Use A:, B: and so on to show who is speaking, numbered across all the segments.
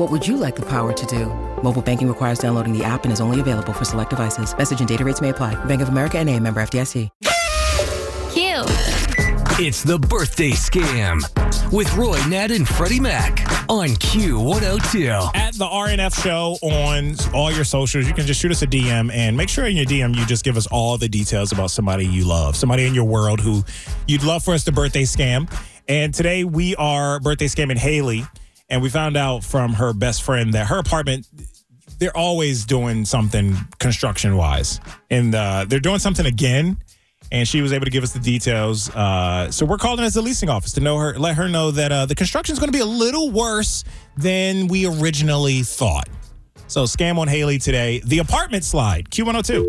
A: What would you like the power to do? Mobile banking requires downloading the app and is only available for select devices. Message and data rates may apply. Bank of America and a member FDIC.
B: Cute.
C: It's the birthday scam with Roy, Nat, and Freddie Mac on Q102.
D: At the RNF show on all your socials, you can just shoot us a DM and make sure in your DM you just give us all the details about somebody you love, somebody in your world who you'd love for us to birthday scam. And today we are birthday scamming Haley, and we found out from her best friend that her apartment they're always doing something construction wise, and uh, they're doing something again. And she was able to give us the details. Uh, so we're calling as the leasing office to know her, let her know that uh, the construction is going to be a little worse than we originally thought. So scam on Haley today. The apartment slide Q102.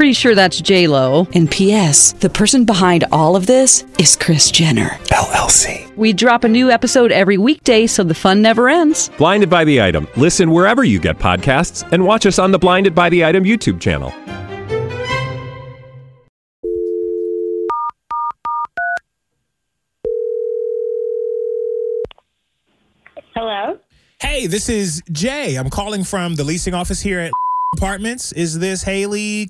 E: Pretty sure that's J Lo.
F: And P.S. The person behind all of this is Kris Jenner
G: LLC.
E: We drop a new episode every weekday, so the fun never ends.
G: Blinded by the item. Listen wherever you get podcasts, and watch us on the Blinded by the Item YouTube channel.
H: Hello.
D: Hey, this is Jay. I'm calling from the leasing office here at Apartments. Is this Haley?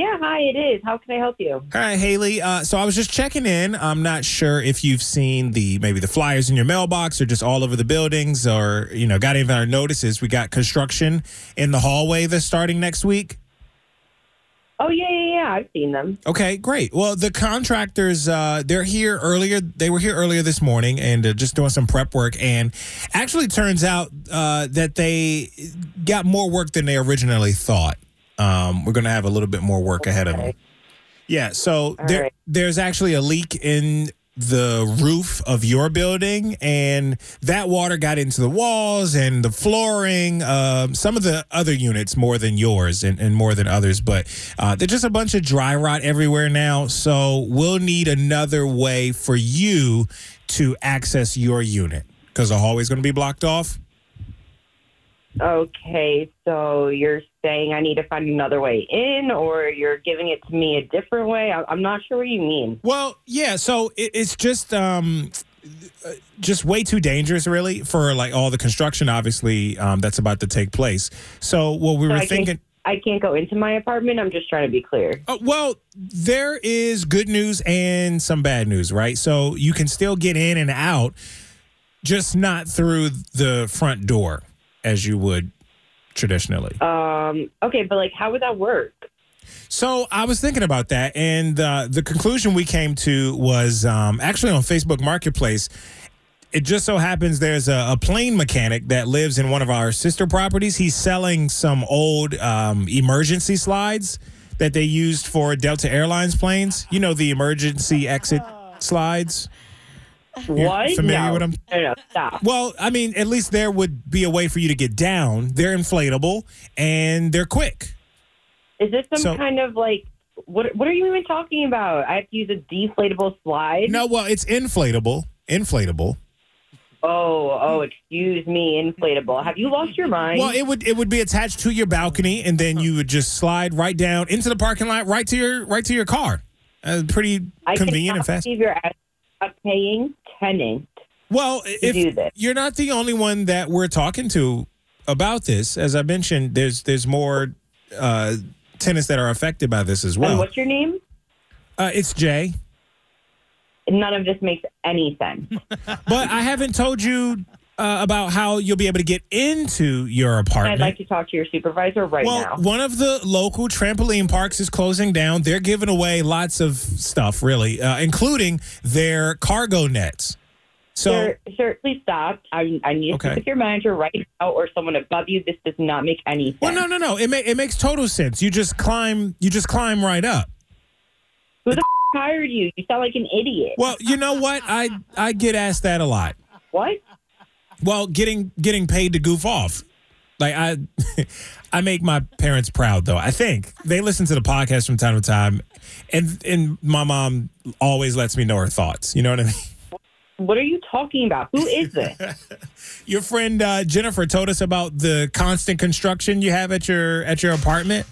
H: Yeah, hi, it is. How can I help you?
D: All right, Haley. Uh, so I was just checking in. I'm not sure if you've seen the maybe the flyers in your mailbox or just all over the buildings or you know got any of our notices. We got construction in the hallway that's starting next week.
H: Oh yeah, yeah, yeah. I've seen them.
D: Okay, great. Well, the contractors uh, they're here earlier. They were here earlier this morning and uh, just doing some prep work. And actually, turns out uh, that they got more work than they originally thought. Um, we're going to have a little bit more work ahead of them. Yeah. So there,
H: right.
D: there's actually a leak in the roof of your building, and that water got into the walls and the flooring. Um, some of the other units more than yours and, and more than others, but uh, there's just a bunch of dry rot everywhere now. So we'll need another way for you to access your unit because the hallway's going to be blocked off.
H: Okay, so you're saying I need to find another way in, or you're giving it to me a different way? I'm not sure what you mean.
D: Well, yeah. So it, it's just um, just way too dangerous, really, for like all the construction, obviously, um, that's about to take place. So what we
H: So
D: were
H: I
D: thinking.
H: Can't, I can't go into my apartment. I'm just trying to be clear.
D: Uh, well, there is good news and some bad news, right? So you can still get in and out, just not through the front door as you would traditionally.
H: Um. Okay, but like, how would that work?
D: So I was thinking about that, and uh, the conclusion we came to was um, actually on Facebook Marketplace. It just so happens there's a, a plane mechanic that lives in one of our sister properties. He's selling some old um, emergency slides that they used for Delta Airlines planes. You know the emergency exit slides.
H: What?
D: familiar
H: no.
D: with 'em?
H: No, no, stop.
D: Well, I mean, at least there would be a way for you to get down. They're inflatable and they're quick.
H: Is this some
D: So-
H: kind of like what? What are you even talking about? I have to use a deflatable slide.
D: No, well, it's inflatable. Inflatable.
H: Oh, oh, excuse me, inflatable. Have you lost your mind?
D: Well, it would it would be attached to your balcony, and then you would just slide right down into the parking lot, right to your right to your car. Uh, pretty
H: I
D: convenient and fast.
H: believe you're paying tenant.
D: Well, if you're not the only one that we're talking to about this, as I mentioned, there's there's more uh, tenants that are affected by this as
H: and
D: well.
H: what's your name?
D: Uh, it's Jay,
H: None of this makes any sense.
D: but I haven't told you uh, about how you'll be able to get into your apartment.
H: I'd like to talk to your supervisor right
D: well,
H: now.
D: one of the local trampoline parks is closing down. They're giving away lots of stuff, really, uh, including their cargo nets. So,
H: sir, sir, please stop. I, I need to
D: Okay.
H: speak with your manager right now or someone above you. This does not make any sense.
D: well, no, no, no. It ma- it makes total sense. You just climb. You just climb right up.
H: Who the f- hired you? You sound like an idiot.
D: Well, you know what? I I get asked that a lot.
H: What?
D: Well, getting getting paid to goof off. Like I I make my parents proud though. I think they listen to the podcast from time to time and and my mom always lets me know her thoughts. You know what I mean?
H: What are you talking about? Who is this?
D: Your friend uh, Jennifer told us about the constant construction you have at your at your apartment.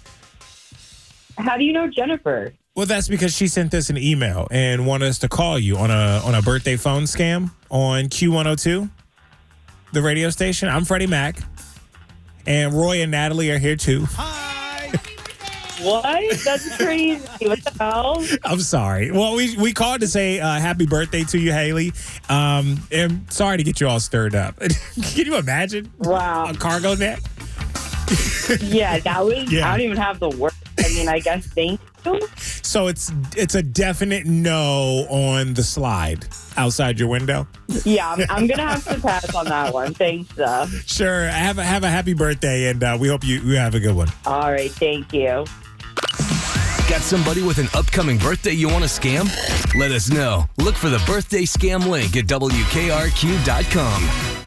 H: How do you know Jennifer?
D: Well, that's because she sent us an email and wanted us to call you on a on a birthday phone scam on Q102, the radio station. I'm Freddie Mac, and Roy and Natalie are here too. Hi.
H: what? That's crazy. What the hell?
D: I'm sorry. Well, we we called to say uh, happy birthday to you, Haley. Um, and sorry to get you all stirred up. Can you imagine
H: Wow.
D: a cargo net?
H: Yeah, that was.
D: Yeah.
H: I don't even have the word. I mean, I guess thank you.
D: So it's it's a definite no on the slide outside your window.
H: Yeah, I'm, I'm gonna have to pass on that one. Thanks, though.
D: Sure. Have a have a happy birthday, and uh, we hope you you have a good one.
H: All right, thank you.
C: Got somebody with an upcoming birthday you want to scam? Let us know. Look for the birthday scam link at WKRQ.com.